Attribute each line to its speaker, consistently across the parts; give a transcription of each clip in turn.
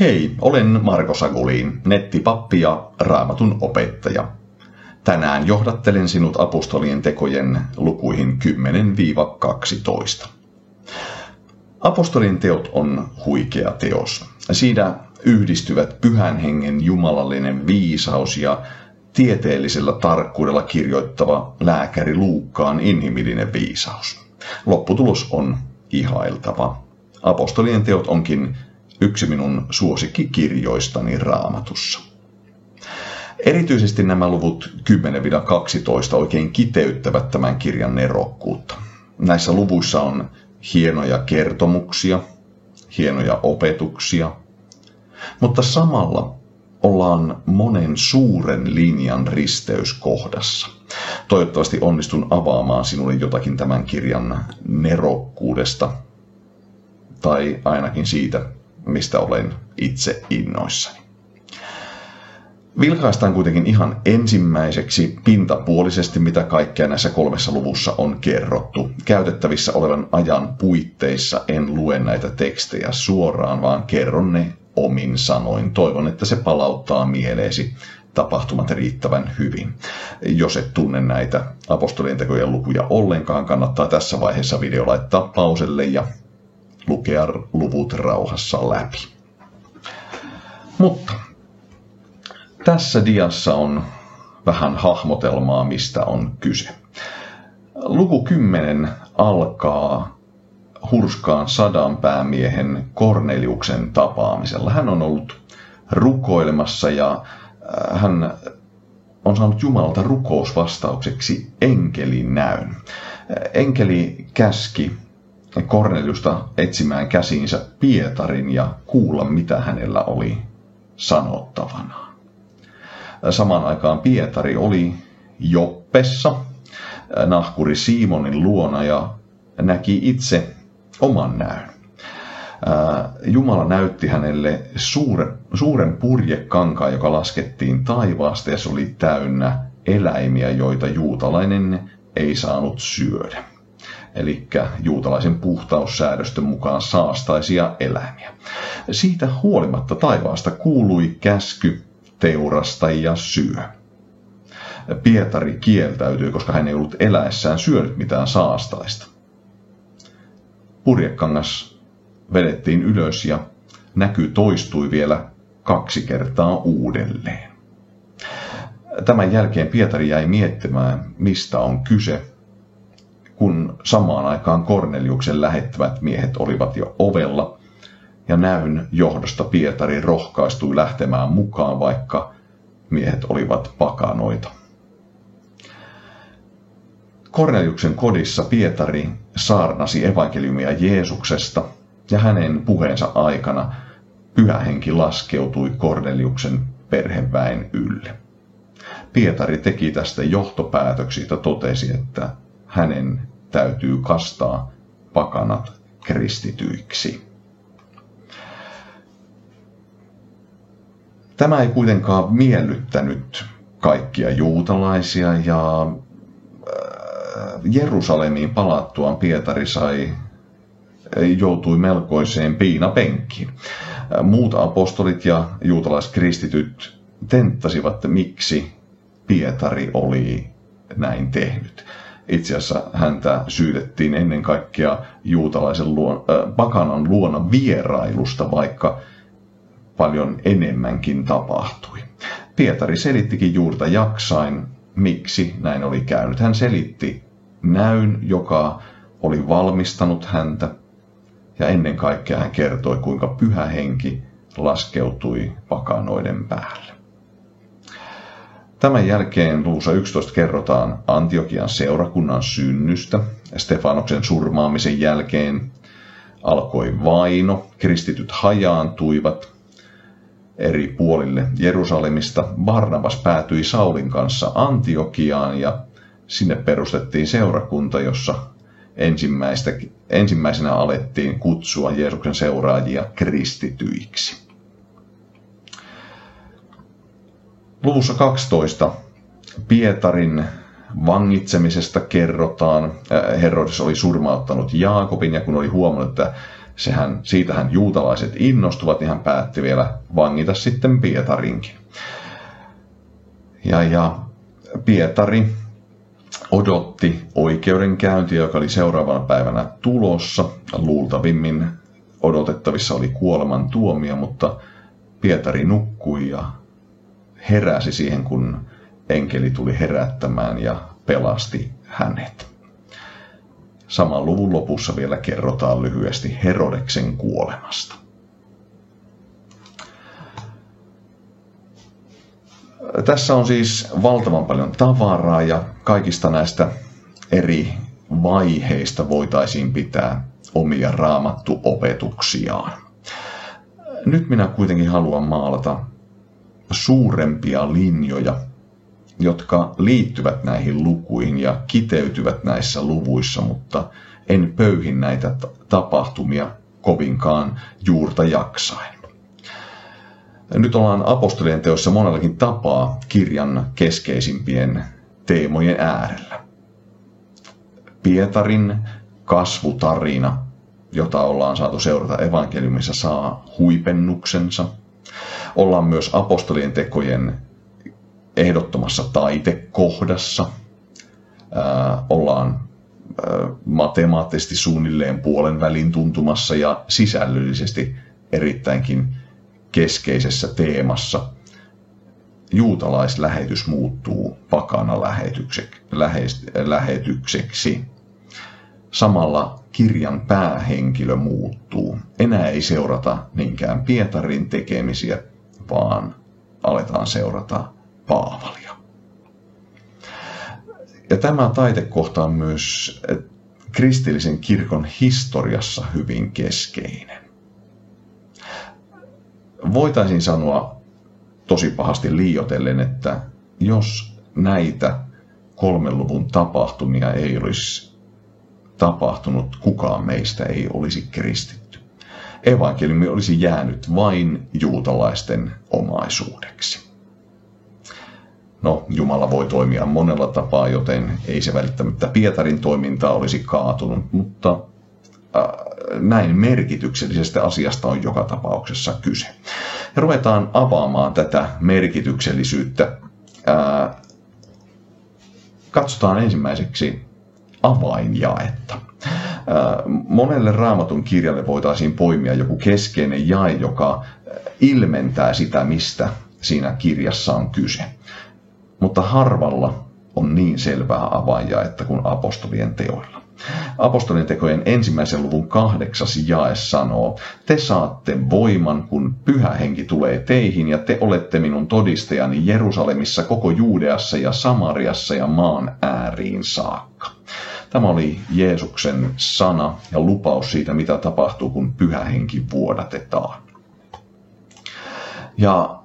Speaker 1: Hei, olen Marko Sagulin, nettipappi ja raamatun opettaja. Tänään johdattelen sinut apostolien tekojen lukuihin 10-12. Apostolien teot on huikea teos. Siinä yhdistyvät pyhän hengen jumalallinen viisaus ja tieteellisellä tarkkuudella kirjoittava lääkäri Luukkaan inhimillinen viisaus. Lopputulos on ihailtava. Apostolien teot onkin yksi minun suosikkikirjoistani raamatussa. Erityisesti nämä luvut 10-12 oikein kiteyttävät tämän kirjan nerokkuutta. Näissä luvuissa on hienoja kertomuksia, hienoja opetuksia, mutta samalla ollaan monen suuren linjan risteyskohdassa. Toivottavasti onnistun avaamaan sinulle jotakin tämän kirjan nerokkuudesta, tai ainakin siitä, mistä olen itse innoissani. Vilkaistaan kuitenkin ihan ensimmäiseksi pintapuolisesti, mitä kaikkea näissä kolmessa luvussa on kerrottu. Käytettävissä olevan ajan puitteissa en lue näitä tekstejä suoraan, vaan kerron ne omin sanoin. Toivon, että se palauttaa mieleesi tapahtumat riittävän hyvin. Jos et tunne näitä apostolien tekojen lukuja ollenkaan, kannattaa tässä vaiheessa video laittaa pauselle ja lukea luvut rauhassa läpi. Mutta tässä diassa on vähän hahmotelmaa, mistä on kyse. Luku 10 alkaa hurskaan sadan päämiehen Korneliuksen tapaamisella. Hän on ollut rukoilemassa ja äh, hän on saanut Jumalalta rukousvastaukseksi enkelin näyn. Enkeli käski Korneliusta etsimään käsiinsä Pietarin ja kuulla, mitä hänellä oli sanottavana. Samaan aikaan Pietari oli Joppessa nahkuri Simonin luona ja näki itse oman näyn. Jumala näytti hänelle suuren, suuren purjekankaan, joka laskettiin taivaasta ja se oli täynnä eläimiä, joita juutalainen ei saanut syödä eli juutalaisen puhtaussäädöstön mukaan saastaisia eläimiä. Siitä huolimatta taivaasta kuului käsky teurasta ja syö. Pietari kieltäytyi, koska hän ei ollut eläessään syönyt mitään saastaista. Purjekangas vedettiin ylös ja näky toistui vielä kaksi kertaa uudelleen. Tämän jälkeen Pietari jäi miettimään, mistä on kyse, kun samaan aikaan Korneliuksen lähettävät miehet olivat jo ovella, ja näyn johdosta Pietari rohkaistui lähtemään mukaan, vaikka miehet olivat pakanoita. Korneliuksen kodissa Pietari saarnasi evankeliumia Jeesuksesta, ja hänen puheensa aikana pyhä henki laskeutui Korneliuksen perheväen ylle. Pietari teki tästä johtopäätöksiä ja totesi, että hänen täytyy kastaa pakanat kristityiksi. Tämä ei kuitenkaan miellyttänyt kaikkia juutalaisia ja äh, Jerusalemiin palattuaan Pietari sai joutui melkoiseen piinapenkkiin. Muut apostolit ja juutalaiskristityt tenttasivat, miksi Pietari oli näin tehnyt. Itse asiassa häntä syytettiin ennen kaikkea juutalaisen luon, äh, pakanan luona vierailusta, vaikka paljon enemmänkin tapahtui. Pietari selittikin juurta jaksain, miksi näin oli käynyt. Hän selitti näyn, joka oli valmistanut häntä, ja ennen kaikkea hän kertoi, kuinka pyhä henki laskeutui pakanoiden päälle. Tämän jälkeen luussa 11 kerrotaan Antiokian seurakunnan synnystä. Stefanoksen surmaamisen jälkeen alkoi vaino, kristityt hajaantuivat eri puolille Jerusalemista. Barnabas päätyi Saulin kanssa Antiokiaan ja sinne perustettiin seurakunta, jossa ensimmäisenä alettiin kutsua Jeesuksen seuraajia kristityiksi. Luvussa 12 Pietarin vangitsemisesta kerrotaan. Äh, Herodes oli surmauttanut Jaakobin ja kun oli huomannut, että sehän, siitähän juutalaiset innostuvat, niin hän päätti vielä vangita sitten Pietarinkin. Ja, ja Pietari odotti oikeudenkäyntiä, joka oli seuraavana päivänä tulossa. Luultavimmin odotettavissa oli kuoleman tuomia, mutta Pietari nukkui ja heräsi siihen, kun enkeli tuli herättämään ja pelasti hänet. Saman luvun lopussa vielä kerrotaan lyhyesti Herodeksen kuolemasta. Tässä on siis valtavan paljon tavaraa ja kaikista näistä eri vaiheista voitaisiin pitää omia raamattuopetuksiaan. Nyt minä kuitenkin haluan maalata suurempia linjoja, jotka liittyvät näihin lukuihin ja kiteytyvät näissä luvuissa, mutta en pöyhin näitä tapahtumia kovinkaan juurta jaksain. Nyt ollaan apostolien teossa monellakin tapaa kirjan keskeisimpien teemojen äärellä. Pietarin kasvutarina, jota ollaan saatu seurata evankeliumissa, saa huipennuksensa. Ollaan myös apostolien tekojen ehdottomassa taitekohdassa. Ää, ollaan ää, matemaattisesti suunnilleen puolen välin tuntumassa ja sisällöllisesti erittäinkin keskeisessä teemassa. Juutalaislähetys muuttuu pakana lähetykseksi. Samalla kirjan päähenkilö muuttuu. Enää ei seurata niinkään Pietarin tekemisiä, vaan aletaan seurata Paavalia. Ja tämä taitekohta on myös kristillisen kirkon historiassa hyvin keskeinen. Voitaisiin sanoa tosi pahasti liiotellen, että jos näitä kolmen luvun tapahtumia ei olisi tapahtunut, kukaan meistä ei olisi kristitty. Evankeliumi olisi jäänyt vain juutalaisten omaisuudeksi. No, Jumala voi toimia monella tapaa, joten ei se välttämättä Pietarin toimintaa olisi kaatunut, mutta äh, näin merkityksellisestä asiasta on joka tapauksessa kyse. Ja ruvetaan avaamaan tätä merkityksellisyyttä. Äh, katsotaan ensimmäiseksi avainjaetta. Monelle raamatun kirjalle voitaisiin poimia joku keskeinen jae, joka ilmentää sitä, mistä siinä kirjassa on kyse mutta harvalla on niin selvää avainjaetta kuin apostolien teoilla. Apostolien tekojen ensimmäisen luvun kahdeksas jae sanoo, te saatte voiman, kun pyhä henki tulee teihin, ja te olette minun todistajani Jerusalemissa, koko Juudeassa ja Samariassa ja maan ääriin saakka. Tämä oli Jeesuksen sana ja lupaus siitä, mitä tapahtuu, kun pyhä henki vuodatetaan. Ja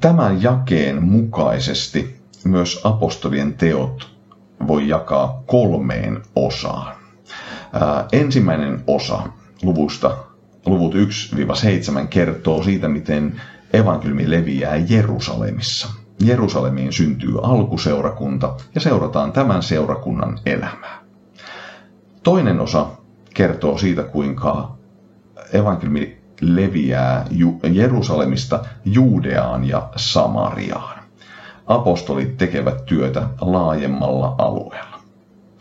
Speaker 1: Tämän jakeen mukaisesti myös apostolien teot voi jakaa kolmeen osaan. Ää, ensimmäinen osa luvusta, luvut 1-7, kertoo siitä, miten evankeliumi leviää Jerusalemissa. Jerusalemiin syntyy alkuseurakunta ja seurataan tämän seurakunnan elämää. Toinen osa kertoo siitä, kuinka evankeliumi leviää Jerusalemista Juudeaan ja Samariaan. Apostolit tekevät työtä laajemmalla alueella.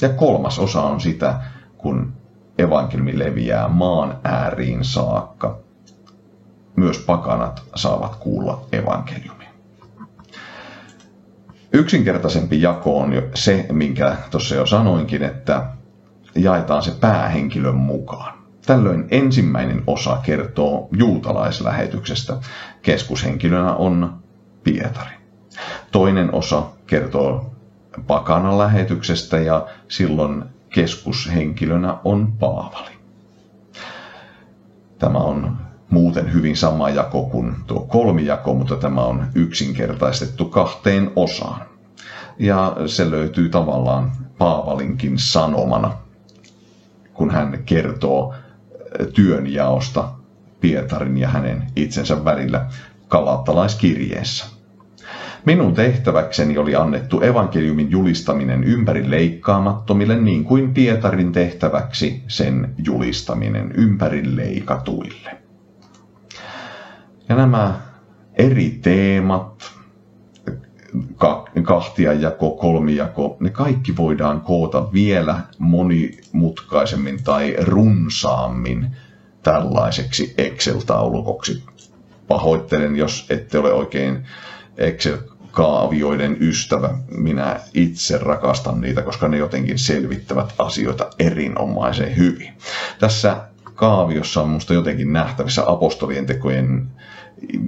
Speaker 1: Ja kolmas osa on sitä, kun evankeliumi leviää maan ääriin saakka. Myös pakanat saavat kuulla evankeliumia. Yksinkertaisempi jako on se, minkä tuossa jo sanoinkin, että jaetaan se päähenkilön mukaan. Tällöin ensimmäinen osa kertoo juutalaislähetyksestä. Keskushenkilönä on Pietari. Toinen osa kertoo pakanan lähetyksestä ja silloin keskushenkilönä on Paavali. Tämä on muuten hyvin sama jako kuin tuo kolmijako, mutta tämä on yksinkertaistettu kahteen osaan. Ja se löytyy tavallaan Paavalinkin sanomana, kun hän kertoo työnjaosta Pietarin ja hänen itsensä välillä kalattalaiskirjeessä. Minun tehtäväkseni oli annettu evankeliumin julistaminen ympäri leikkaamattomille, niin kuin Pietarin tehtäväksi sen julistaminen ympäri leikatuille. Ja nämä eri teemat, kahtiajako, kolmijako, ne kaikki voidaan koota vielä monimutkaisemmin tai runsaammin tällaiseksi Excel-taulukoksi. Pahoittelen, jos ette ole oikein Excel-kaavioiden ystävä. Minä itse rakastan niitä, koska ne jotenkin selvittävät asioita erinomaisen hyvin. Tässä kaaviossa on minusta jotenkin nähtävissä apostolien tekojen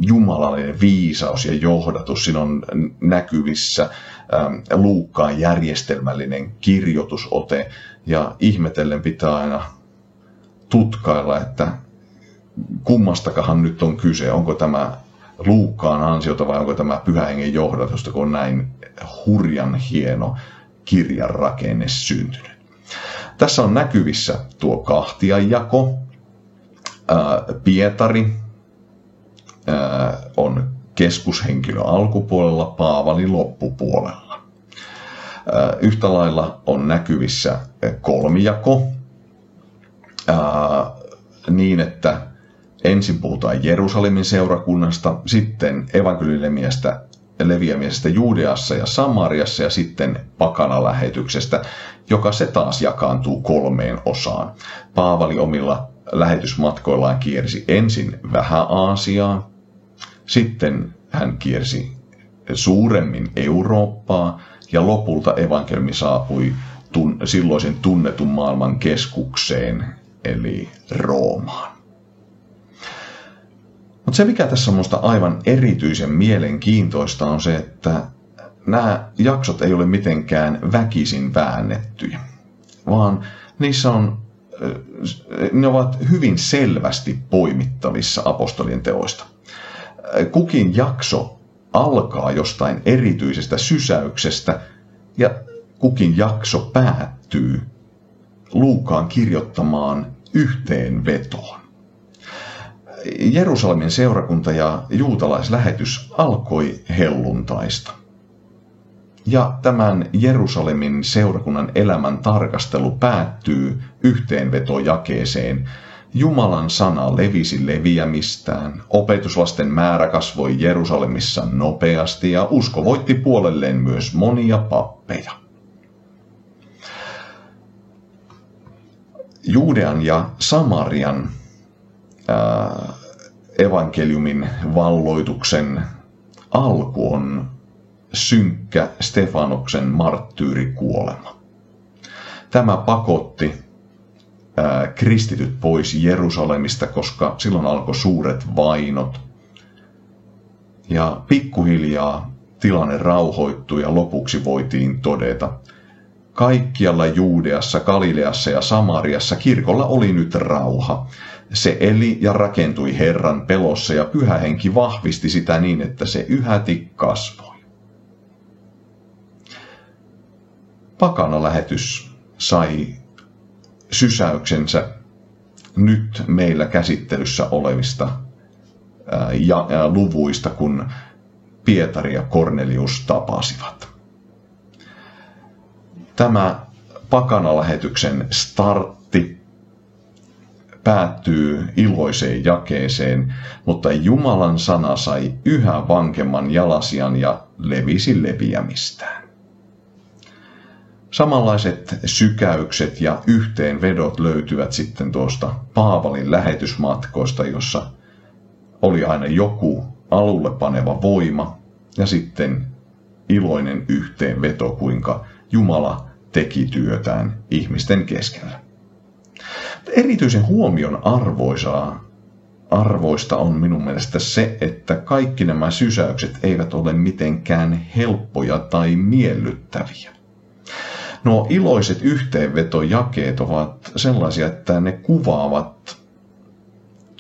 Speaker 1: jumalallinen viisaus ja johdatus. Siinä on näkyvissä ähm, Luukkaan järjestelmällinen kirjoitusote ja ihmetellen pitää aina tutkailla, että kummastakahan nyt on kyse. Onko tämä Luukkaan ansiota vai onko tämä pyhähengen johdatusta, kun on näin hurjan hieno kirjan rakenne syntynyt. Tässä on näkyvissä tuo kahtiajako, Pietari on keskushenkilö alkupuolella, Paavali loppupuolella. Yhtä lailla on näkyvissä kolmijako niin, että ensin puhutaan Jerusalemin seurakunnasta, sitten evankeliumiestä leviämisestä Juudeassa ja Samariassa ja sitten pakana-lähetyksestä, joka se taas jakaantuu kolmeen osaan. Paavali omilla lähetysmatkoillaan kiersi ensin Vähä-Aasiaan, sitten hän kiersi suuremmin Eurooppaa ja lopulta evankeliumi saapui tun- silloisen tunnetun maailman keskukseen, eli Roomaan. Mutta se, mikä tässä on minusta aivan erityisen mielenkiintoista, on se, että nämä jaksot ei ole mitenkään väkisin väännettyjä, vaan niissä on, ne ovat hyvin selvästi poimittavissa apostolien teoista. Kukin jakso alkaa jostain erityisestä sysäyksestä ja kukin jakso päättyy Luukaan kirjoittamaan yhteenvetoon. Jerusalemin seurakunta ja juutalaislähetys alkoi helluntaista. Ja tämän Jerusalemin seurakunnan elämän tarkastelu päättyy yhteenvetojakeeseen. Jumalan sana levisi leviämistään, opetuslasten määrä kasvoi Jerusalemissa nopeasti ja usko voitti puolelleen myös monia pappeja. Juudean ja Samarian evankeliumin valloituksen alku on synkkä Stefanoksen marttyyrikuolema. Tämä pakotti kristityt pois Jerusalemista, koska silloin alkoi suuret vainot. Ja pikkuhiljaa tilanne rauhoittui ja lopuksi voitiin todeta, kaikkialla Juudeassa, Galileassa ja Samariassa kirkolla oli nyt rauha. Se eli ja rakentui Herran pelossa ja pyhä henki vahvisti sitä niin, että se yhäti kasvoi. Pakana lähetys sai sysäyksensä nyt meillä käsittelyssä olevista ja, ja luvuista, kun Pietari ja Kornelius tapasivat. Tämä pakanalähetyksen startti päättyy iloiseen jakeeseen, mutta Jumalan sana sai yhä vankemman jalasian ja levisi leviämistään. Samanlaiset sykäykset ja yhteenvedot löytyvät sitten tuosta Paavalin lähetysmatkoista, jossa oli aina joku alulle paneva voima ja sitten iloinen yhteenveto, kuinka Jumala teki työtään ihmisten keskellä. Erityisen huomion arvoisaa arvoista on minun mielestä se, että kaikki nämä sysäykset eivät ole mitenkään helppoja tai miellyttäviä. Nuo iloiset yhteenvetojakeet ovat sellaisia, että ne kuvaavat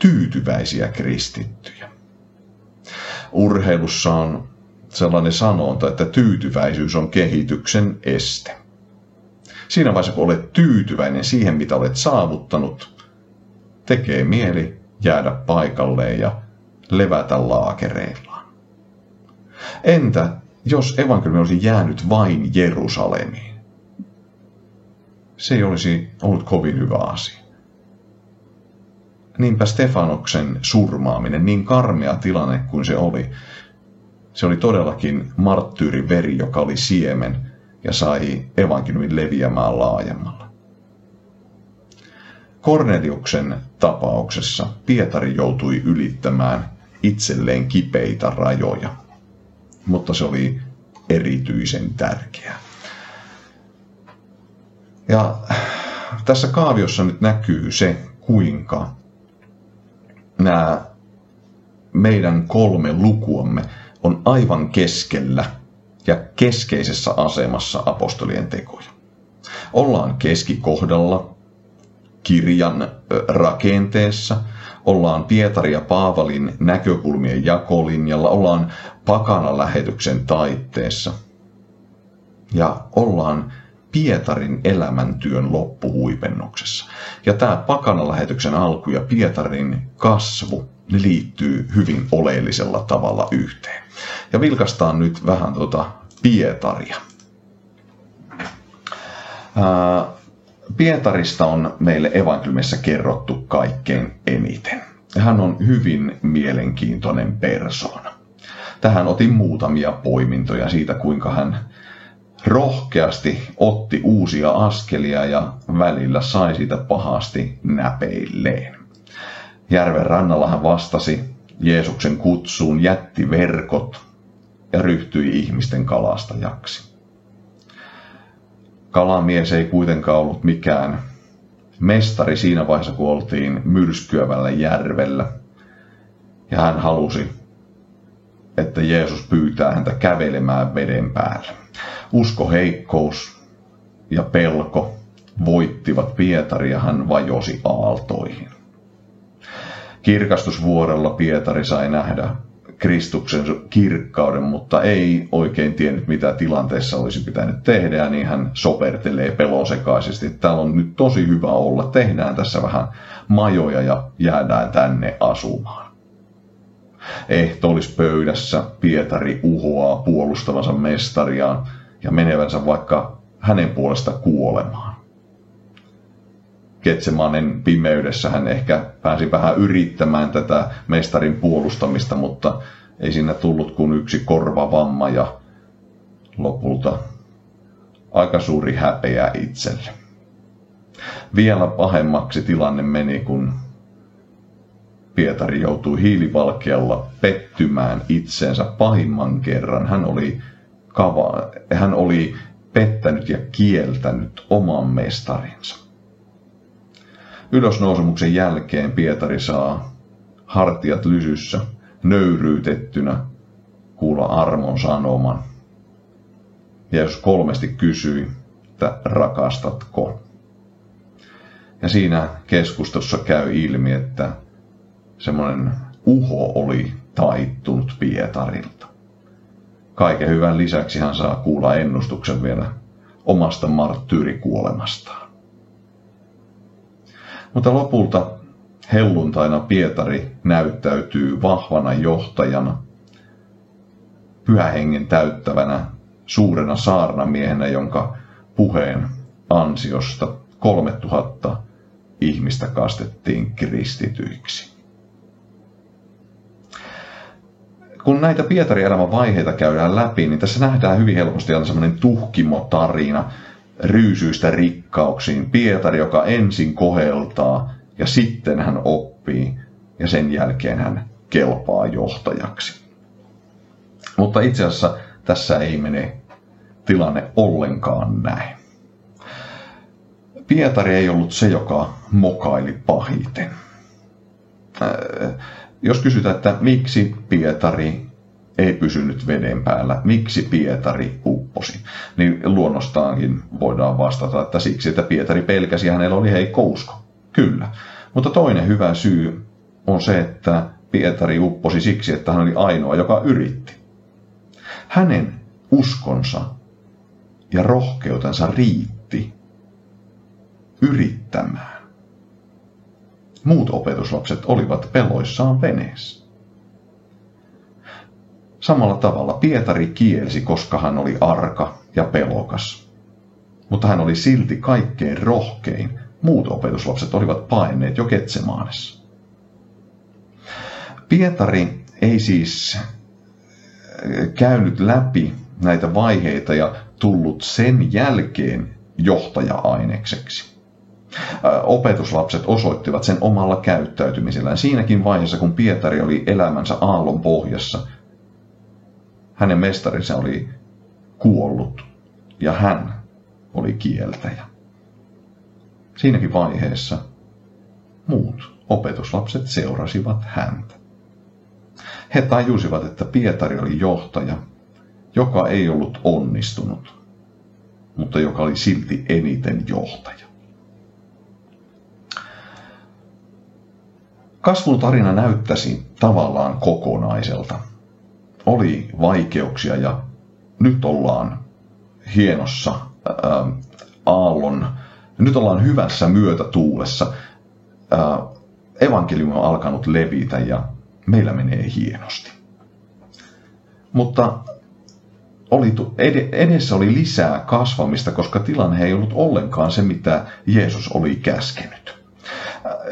Speaker 1: tyytyväisiä kristittyjä. Urheilussa on sellainen sanonta, että tyytyväisyys on kehityksen este. Siinä vaiheessa, kun olet tyytyväinen siihen, mitä olet saavuttanut, tekee mieli jäädä paikalleen ja levätä laakereillaan. Entä jos evankeliumi olisi jäänyt vain Jerusalemiin, se ei olisi ollut kovin hyvä asia. Niinpä Stefanoksen surmaaminen, niin karmea tilanne kuin se oli, se oli todellakin marttyyrin veri, joka oli siemen ja sai evankeliumin leviämään laajemmalla. Korneliuksen tapauksessa Pietari joutui ylittämään itselleen kipeitä rajoja, mutta se oli erityisen tärkeää. Ja tässä kaaviossa nyt näkyy se, kuinka nämä meidän kolme lukuamme on aivan keskellä ja keskeisessä asemassa apostolien tekoja. Ollaan keskikohdalla kirjan rakenteessa, ollaan Pietari ja Paavalin näkökulmien jakolinjalla, ollaan pakana lähetyksen taitteessa ja ollaan Pietarin elämäntyön loppuhuipennuksessa. Ja tämä pakanalähetyksen alku ja Pietarin kasvu, ne liittyy hyvin oleellisella tavalla yhteen. Ja vilkastaan nyt vähän tuota Pietaria. Pietarista on meille evankeliumissa kerrottu kaikkein eniten. Hän on hyvin mielenkiintoinen persoona. Tähän otin muutamia poimintoja siitä, kuinka hän rohkeasti otti uusia askelia ja välillä sai sitä pahasti näpeilleen. Järven rannalla hän vastasi Jeesuksen kutsuun, jätti verkot ja ryhtyi ihmisten kalastajaksi. Kalamies ei kuitenkaan ollut mikään mestari siinä vaiheessa, kun oltiin myrskyävällä järvellä. Ja hän halusi, että Jeesus pyytää häntä kävelemään veden päällä. Usko heikkous ja pelko voittivat Pietari ja hän vajosi aaltoihin. Kirkastusvuorella Pietari sai nähdä Kristuksen kirkkauden, mutta ei oikein tiennyt, mitä tilanteessa olisi pitänyt tehdä, niin hän sopertelee pelosekaisesti. Täällä on nyt tosi hyvä olla, tehdään tässä vähän majoja ja jäädään tänne asumaan. Ehtoolispöydässä Pietari uhoaa puolustavansa mestariaan ja menevänsä vaikka hänen puolesta kuolemaan. Getsemanen pimeydessä hän ehkä pääsi vähän yrittämään tätä mestarin puolustamista, mutta ei siinä tullut kuin yksi korvavamma ja lopulta aika suuri häpeä itselle. Vielä pahemmaksi tilanne meni, kun Pietari joutui hiilivalkealla pettymään itsensä pahimman kerran. Hän oli, kava, hän oli pettänyt ja kieltänyt oman mestarinsa. Ylösnousemuksen jälkeen Pietari saa hartiat lysyssä, nöyryytettynä kuulla armon sanoman. Jeesus kolmesti kysyi, että rakastatko? Ja siinä keskustelussa käy ilmi, että semmoinen uho oli taittunut Pietarilta. Kaiken hyvän lisäksi hän saa kuulla ennustuksen vielä omasta marttyyrikuolemastaan. Mutta lopulta helluntaina Pietari näyttäytyy vahvana johtajana, pyhähengen täyttävänä suurena saarnamiehenä, jonka puheen ansiosta 3000 ihmistä kastettiin kristityiksi. Kun näitä Pietarin elämän vaiheita käydään läpi, niin tässä nähdään hyvin helposti sellainen tuhkimo-tarina, ryysyistä rikkauksiin. Pietari, joka ensin koheltaa ja sitten hän oppii ja sen jälkeen hän kelpaa johtajaksi. Mutta itse asiassa tässä ei mene tilanne ollenkaan näin. Pietari ei ollut se, joka mokaili pahiten. Äh, jos kysytään, että miksi Pietari ei pysynyt veden päällä. Miksi Pietari upposi? Niin luonnostaankin voidaan vastata, että siksi, että Pietari pelkäsi ja hänellä oli heikko usko. Kyllä. Mutta toinen hyvä syy on se, että Pietari upposi siksi, että hän oli ainoa, joka yritti. Hänen uskonsa ja rohkeutensa riitti yrittämään. Muut opetuslapset olivat peloissaan veneessä. Samalla tavalla Pietari kielsi, koska hän oli arka ja pelokas. Mutta hän oli silti kaikkein rohkein. Muut opetuslapset olivat paineet jo Ketsemaanessa. Pietari ei siis käynyt läpi näitä vaiheita ja tullut sen jälkeen johtaja-ainekseksi. Opetuslapset osoittivat sen omalla käyttäytymisellään. Siinäkin vaiheessa, kun Pietari oli elämänsä aallon pohjassa, hänen mestarinsa oli kuollut ja hän oli kieltäjä. Siinäkin vaiheessa muut opetuslapset seurasivat häntä. He tajusivat, että Pietari oli johtaja, joka ei ollut onnistunut, mutta joka oli silti eniten johtaja. Kasvun tarina näyttäisi tavallaan kokonaiselta. Oli vaikeuksia ja nyt ollaan hienossa ää, aallon, nyt ollaan hyvässä myötätuulessa. Ää, evankeliumi on alkanut levitä ja meillä menee hienosti. Mutta oli, edessä oli lisää kasvamista, koska tilanne ei ollut ollenkaan se, mitä Jeesus oli käskenyt.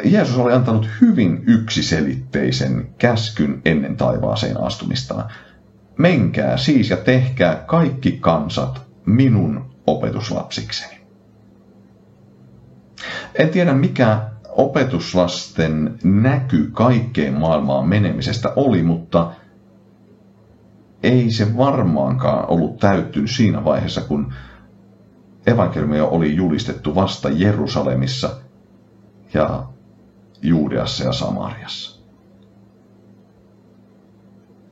Speaker 1: Jeesus oli antanut hyvin yksiselitteisen käskyn ennen taivaaseen astumistaan. Menkää siis ja tehkää kaikki kansat minun opetuslapsikseni. En tiedä mikä opetuslasten näky kaikkeen maailmaan menemisestä oli, mutta ei se varmaankaan ollut täyttynyt siinä vaiheessa, kun evankeliumia oli julistettu vasta Jerusalemissa ja Juudeassa ja Samariassa.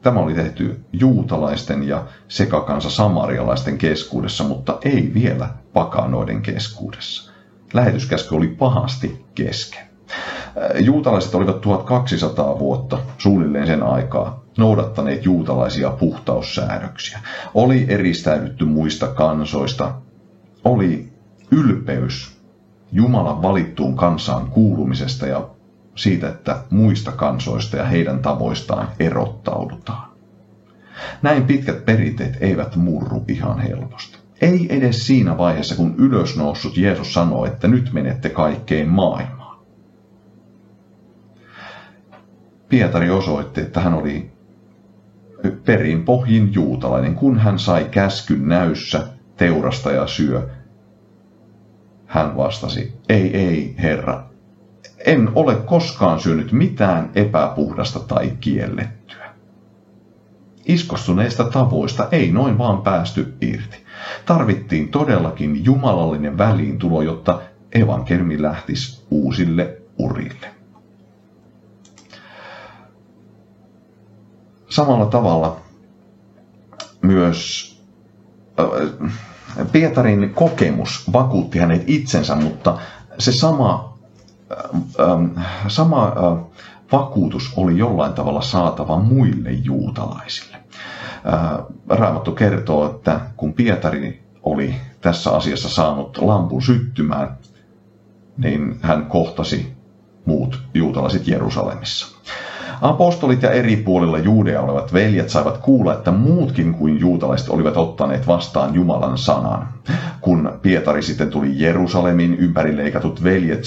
Speaker 1: Tämä oli tehty juutalaisten ja sekakansa samarialaisten keskuudessa, mutta ei vielä pakanoiden keskuudessa lähetyskäsky oli pahasti kesken. Juutalaiset olivat 1200 vuotta, suunnilleen sen aikaa, noudattaneet juutalaisia puhtaussäädöksiä. Oli eristäydytty muista kansoista. Oli ylpeys Jumalan valittuun kansaan kuulumisesta ja siitä, että muista kansoista ja heidän tavoistaan erottaudutaan. Näin pitkät perinteet eivät murru ihan helposti. Ei edes siinä vaiheessa, kun ylösnoussut Jeesus sanoo, että nyt menette kaikkeen maailmaan. Pietari osoitti, että hän oli perin pohjin juutalainen, kun hän sai käskyn näyssä teurasta ja syö. Hän vastasi, ei, ei, Herra, en ole koskaan syönyt mitään epäpuhdasta tai kiellettyä. Iskostuneista tavoista ei noin vaan päästy irti. Tarvittiin todellakin jumalallinen väliintulo, jotta evankeliumi lähtisi uusille urille. Samalla tavalla myös äh, Pietarin kokemus vakuutti hänet itsensä, mutta se sama, äh, sama äh, vakuutus oli jollain tavalla saatava muille juutalaisille. Raamattu kertoo, että kun Pietari oli tässä asiassa saanut lampun syttymään, niin hän kohtasi muut juutalaiset Jerusalemissa. Apostolit ja eri puolilla Juudea olevat veljet saivat kuulla, että muutkin kuin juutalaiset olivat ottaneet vastaan Jumalan sanan. Kun Pietari sitten tuli Jerusalemin, ympärileikatut veljet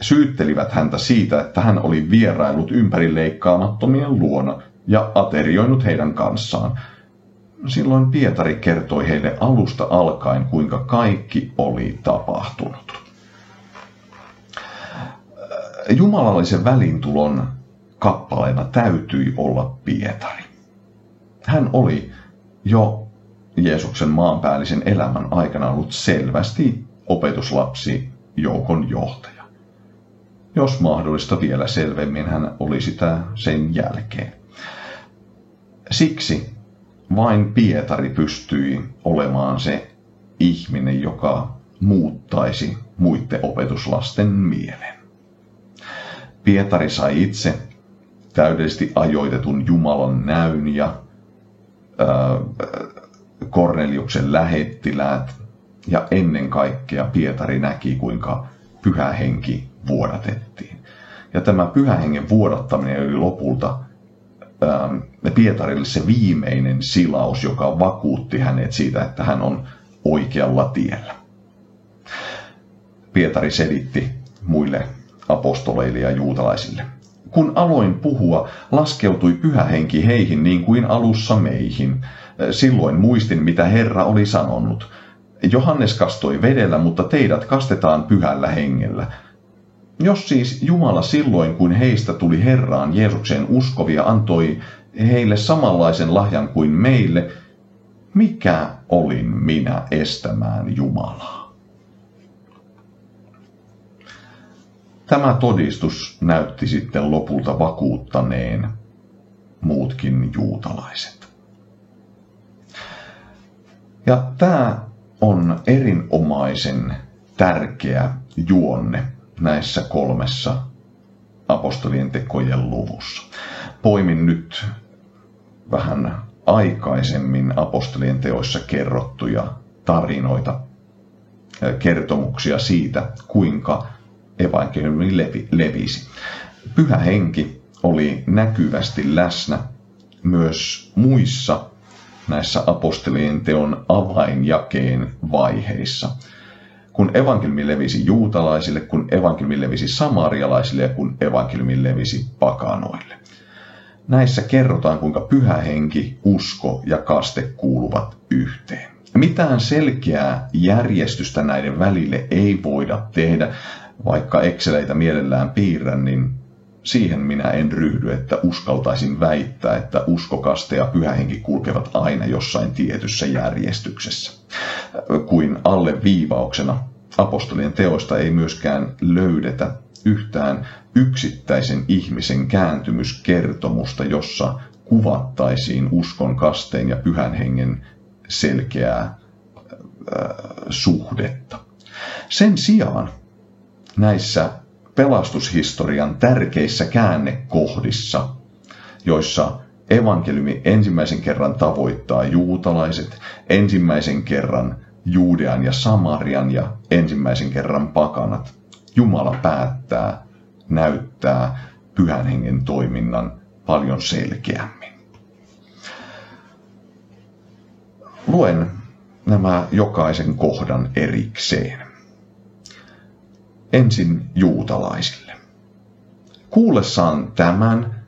Speaker 1: syyttelivät häntä siitä, että hän oli vierailut ympärileikkaamattomien luona ja aterioinut heidän kanssaan. Silloin Pietari kertoi heille alusta alkaen, kuinka kaikki oli tapahtunut. Jumalallisen välintulon kappaleena täytyi olla Pietari. Hän oli jo Jeesuksen maanpäällisen elämän aikana ollut selvästi opetuslapsi joukon johtaja. Jos mahdollista vielä selvemmin hän oli sitä sen jälkeen. Siksi vain Pietari pystyi olemaan se ihminen, joka muuttaisi muiden opetuslasten mielen. Pietari sai itse täydellisesti ajoitetun Jumalan näyn ja Korneliuksen lähettiläät ja ennen kaikkea Pietari näki, kuinka pyhä henki vuodatettiin. Ja tämä pyhä hengen vuodattaminen oli lopulta Pietarille se viimeinen silaus, joka vakuutti hänet siitä, että hän on oikealla tiellä. Pietari selitti muille apostoleille ja juutalaisille. Kun aloin puhua, laskeutui pyhä henki heihin niin kuin alussa meihin. Silloin muistin, mitä Herra oli sanonut. Johannes kastoi vedellä, mutta teidät kastetaan pyhällä hengellä. Jos siis Jumala silloin, kun heistä tuli Herraan Jeesukseen uskovia, antoi heille samanlaisen lahjan kuin meille, mikä olin minä estämään Jumalaa? Tämä todistus näytti sitten lopulta vakuuttaneen muutkin juutalaiset. Ja tämä on erinomaisen tärkeä juonne näissä kolmessa apostolien tekojen luvussa. Poimin nyt vähän aikaisemmin apostolien teoissa kerrottuja tarinoita, kertomuksia siitä, kuinka evankeliumi levi, levisi. Pyhä henki oli näkyvästi läsnä myös muissa näissä apostolien teon avainjakeen vaiheissa. Kun evankeliumi levisi juutalaisille, kun evankeliumi levisi samarialaisille ja kun evankeliumi levisi pakanoille. Näissä kerrotaan, kuinka pyhä henki, usko ja kaste kuuluvat yhteen. Mitään selkeää järjestystä näiden välille ei voida tehdä, vaikka Exceleitä mielellään piirrän, niin siihen minä en ryhdy, että uskaltaisin väittää, että uskokaste ja pyhähenki kulkevat aina jossain tietyssä järjestyksessä. Kuin alle viivauksena apostolien teoista ei myöskään löydetä yhtään yksittäisen ihmisen kääntymyskertomusta, jossa kuvattaisiin uskon kasteen ja pyhän hengen selkeää äh, suhdetta. Sen sijaan näissä pelastushistorian tärkeissä käännekohdissa, joissa evankeliumi ensimmäisen kerran tavoittaa juutalaiset, ensimmäisen kerran Juudean ja Samarian ja ensimmäisen kerran pakanat. Jumala päättää näyttää pyhän hengen toiminnan paljon selkeämmin. Luen nämä jokaisen kohdan erikseen. Ensin juutalaisille. Kuullessaan tämän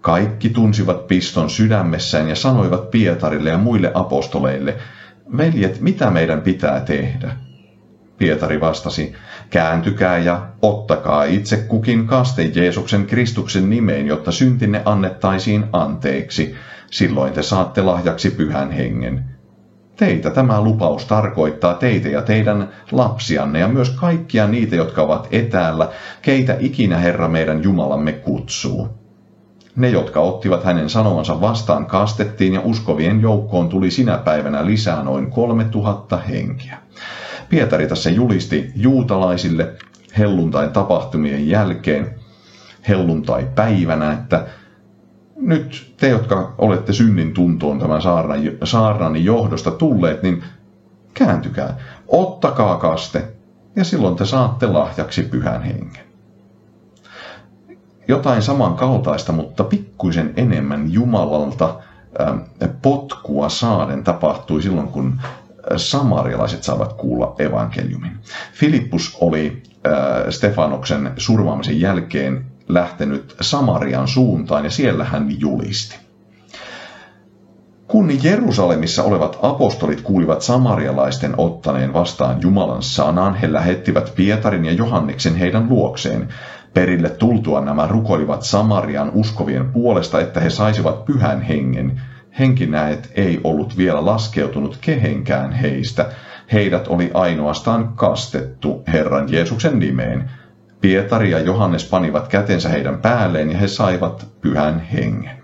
Speaker 1: kaikki tunsivat piston sydämessään ja sanoivat Pietarille ja muille apostoleille, veljet, mitä meidän pitää tehdä? Pietari vastasi, kääntykää ja ottakaa itse kukin kaste Jeesuksen Kristuksen nimeen, jotta syntinne annettaisiin anteeksi. Silloin te saatte lahjaksi pyhän hengen. Teitä tämä lupaus tarkoittaa teitä ja teidän lapsianne ja myös kaikkia niitä, jotka ovat etäällä, keitä ikinä Herra meidän Jumalamme kutsuu. Ne, jotka ottivat hänen sanomansa vastaan, kastettiin ja uskovien joukkoon tuli sinä päivänä lisää noin kolme tuhatta henkiä. Pietari tässä julisti juutalaisille helluntain tapahtumien jälkeen, helluntai-päivänä, että nyt te, jotka olette synnin tuntoon tämän saarnani johdosta tulleet, niin kääntykää, ottakaa kaste, ja silloin te saatte lahjaksi pyhän hengen. Jotain samankaltaista, mutta pikkuisen enemmän Jumalalta potkua saaden tapahtui silloin, kun samarialaiset saavat kuulla evankeliumin. Filippus oli Stefanoksen surmaamisen jälkeen lähtenyt Samarian suuntaan ja siellä hän julisti. Kun Jerusalemissa olevat apostolit kuulivat samarialaisten ottaneen vastaan Jumalan sanan, he lähettivät Pietarin ja Johanneksen heidän luokseen. Perille tultua nämä rukoilivat Samarian uskovien puolesta, että he saisivat pyhän hengen. Henki näet ei ollut vielä laskeutunut kehenkään heistä. Heidät oli ainoastaan kastettu Herran Jeesuksen nimeen. Pietari ja Johannes panivat kätensä heidän päälleen ja he saivat pyhän hengen.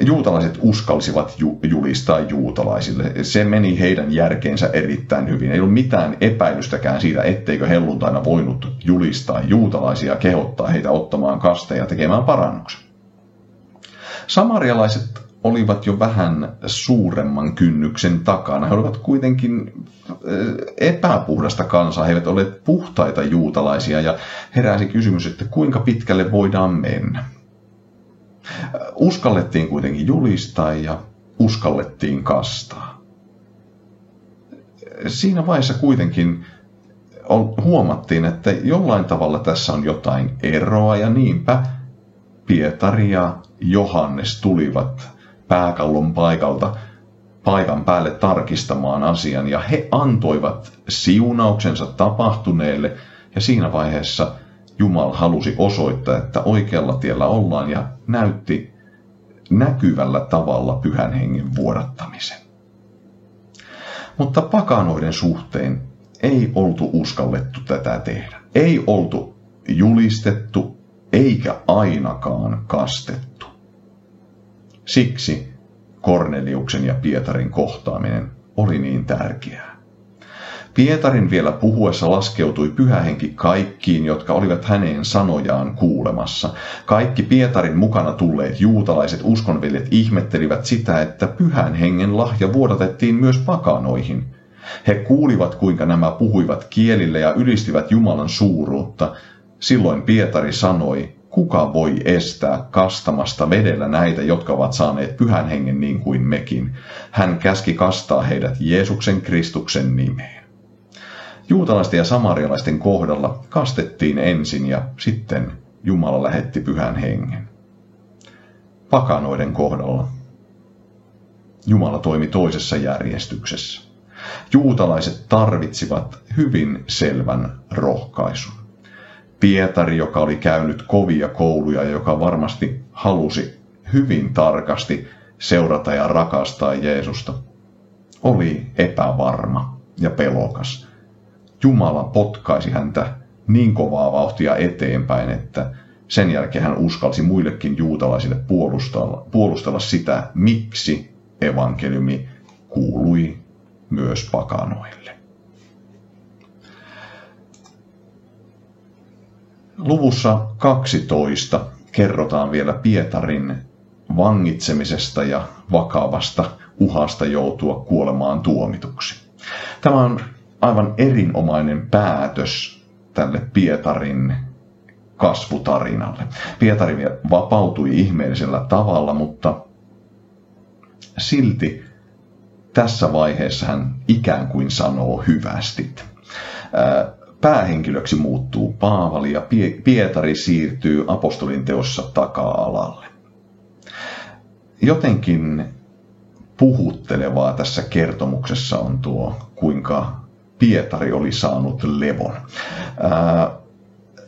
Speaker 1: Juutalaiset uskalsivat ju- julistaa juutalaisille. Se meni heidän järkeensä erittäin hyvin. Ei ollut mitään epäilystäkään siitä, etteikö helluntaina voinut julistaa juutalaisia ja kehottaa heitä ottamaan kasteja tekemään parannuksen. Samarialaiset olivat jo vähän suuremman kynnyksen takana. He olivat kuitenkin epäpuhdasta kansaa, he eivät ole puhtaita juutalaisia ja heräsi kysymys, että kuinka pitkälle voidaan mennä. Uskallettiin kuitenkin julistaa ja uskallettiin kastaa. Siinä vaiheessa kuitenkin huomattiin, että jollain tavalla tässä on jotain eroa ja niinpä Pietari ja Johannes tulivat pääkallon paikalta paikan päälle tarkistamaan asian ja he antoivat siunauksensa tapahtuneelle ja siinä vaiheessa Jumala halusi osoittaa, että oikealla tiellä ollaan ja näytti näkyvällä tavalla pyhän hengen vuodattamisen. Mutta pakanoiden suhteen ei oltu uskallettu tätä tehdä. Ei oltu julistettu eikä ainakaan kastettu. Siksi Korneliuksen ja Pietarin kohtaaminen oli niin tärkeää. Pietarin vielä puhuessa laskeutui pyhähenki kaikkiin, jotka olivat häneen sanojaan kuulemassa. Kaikki Pietarin mukana tulleet juutalaiset uskonveljet ihmettelivät sitä, että pyhän hengen lahja vuodatettiin myös pakanoihin. He kuulivat, kuinka nämä puhuivat kielille ja ylistivät Jumalan suuruutta. Silloin Pietari sanoi, kuka voi estää kastamasta vedellä näitä, jotka ovat saaneet pyhän hengen niin kuin mekin. Hän käski kastaa heidät Jeesuksen Kristuksen nimeen. Juutalaisten ja samarialaisten kohdalla kastettiin ensin ja sitten Jumala lähetti pyhän hengen. Pakanoiden kohdalla Jumala toimi toisessa järjestyksessä. Juutalaiset tarvitsivat hyvin selvän rohkaisun. Pietari, joka oli käynyt kovia kouluja ja joka varmasti halusi hyvin tarkasti seurata ja rakastaa Jeesusta, oli epävarma ja pelokas. Jumala potkaisi häntä niin kovaa vauhtia eteenpäin, että sen jälkeen hän uskalsi muillekin juutalaisille puolustella, puolustella sitä, miksi evankeliumi kuului myös pakanoille. Luvussa 12 kerrotaan vielä Pietarin vangitsemisesta ja vakavasta uhasta joutua kuolemaan tuomituksi. Tämä on aivan erinomainen päätös tälle Pietarin kasvutarinalle. Pietari vapautui ihmeellisellä tavalla, mutta silti tässä vaiheessa hän ikään kuin sanoo hyvästit päähenkilöksi muuttuu Paavali ja Pietari siirtyy apostolin teossa taka-alalle. Jotenkin puhuttelevaa tässä kertomuksessa on tuo, kuinka Pietari oli saanut levon. Ää,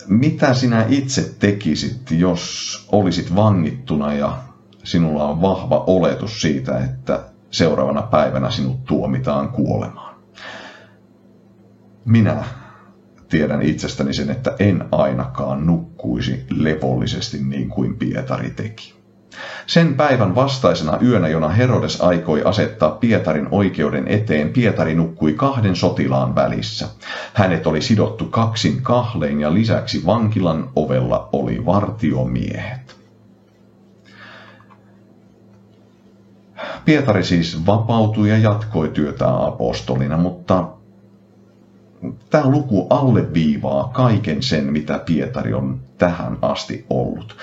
Speaker 1: mitä sinä itse tekisit, jos olisit vangittuna ja sinulla on vahva oletus siitä, että seuraavana päivänä sinut tuomitaan kuolemaan? Minä tiedän itsestäni sen, että en ainakaan nukkuisi levollisesti niin kuin Pietari teki. Sen päivän vastaisena yönä, jona Herodes aikoi asettaa Pietarin oikeuden eteen, Pietari nukkui kahden sotilaan välissä. Hänet oli sidottu kaksin kahlein ja lisäksi vankilan ovella oli vartiomiehet. Pietari siis vapautui ja jatkoi työtään apostolina, mutta tämä luku alleviivaa kaiken sen, mitä Pietari on tähän asti ollut.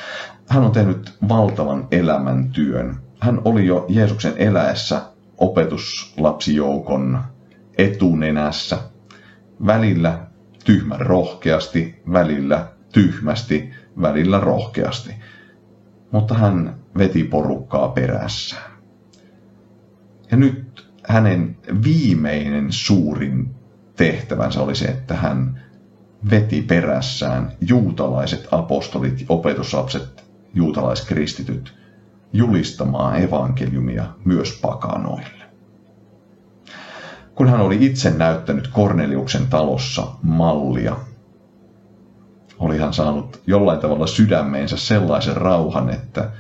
Speaker 1: Hän on tehnyt valtavan elämäntyön. Hän oli jo Jeesuksen eläessä opetuslapsijoukon etunenässä. Välillä tyhmän rohkeasti, välillä tyhmästi, välillä rohkeasti. Mutta hän veti porukkaa perässään. Ja nyt hänen viimeinen suurin tehtävänsä oli se, että hän veti perässään juutalaiset apostolit, opetuslapset, juutalaiskristityt julistamaan evankeliumia myös pakanoille. Kun hän oli itse näyttänyt Korneliuksen talossa mallia, oli hän saanut jollain tavalla sydämeensä sellaisen rauhan, että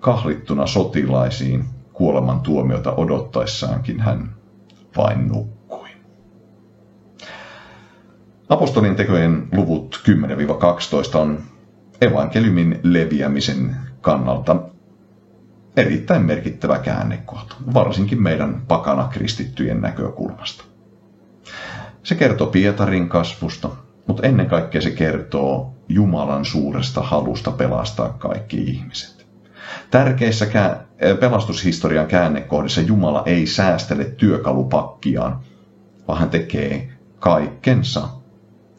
Speaker 1: kahlittuna sotilaisiin kuoleman tuomiota odottaessaankin hän vain nukkui. Apostolin tekojen luvut 10-12 on evankeliumin leviämisen kannalta erittäin merkittävä käännekohta, varsinkin meidän pakana kristittyjen näkökulmasta. Se kertoo Pietarin kasvusta, mutta ennen kaikkea se kertoo Jumalan suuresta halusta pelastaa kaikki ihmiset. Tärkeissä pelastushistorian käännekohdissa Jumala ei säästele työkalupakkiaan, vaan hän tekee kaikkensa,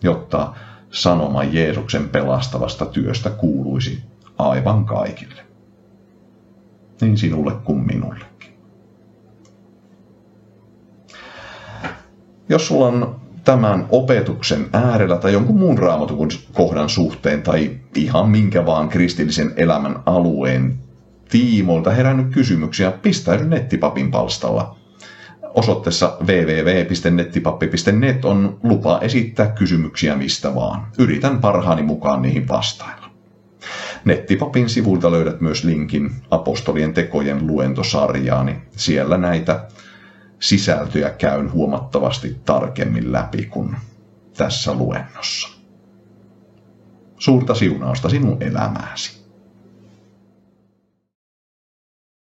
Speaker 1: jotta sanoma Jeesuksen pelastavasta työstä kuuluisi aivan kaikille. Niin sinulle kuin minullekin. Jos sulla on tämän opetuksen äärellä tai jonkun muun raamatun kohdan suhteen tai ihan minkä vaan kristillisen elämän alueen tiimoilta herännyt kysymyksiä, pistäydy nettipapin palstalla. Osoitteessa www.nettipappi.net on lupa esittää kysymyksiä mistä vaan. Yritän parhaani mukaan niihin vastailla. Nettipapin sivuilta löydät myös linkin apostolien tekojen luentosarjaani. Siellä näitä sisältöjä käyn huomattavasti tarkemmin läpi kuin tässä luennossa. Suurta siunausta sinun elämääsi.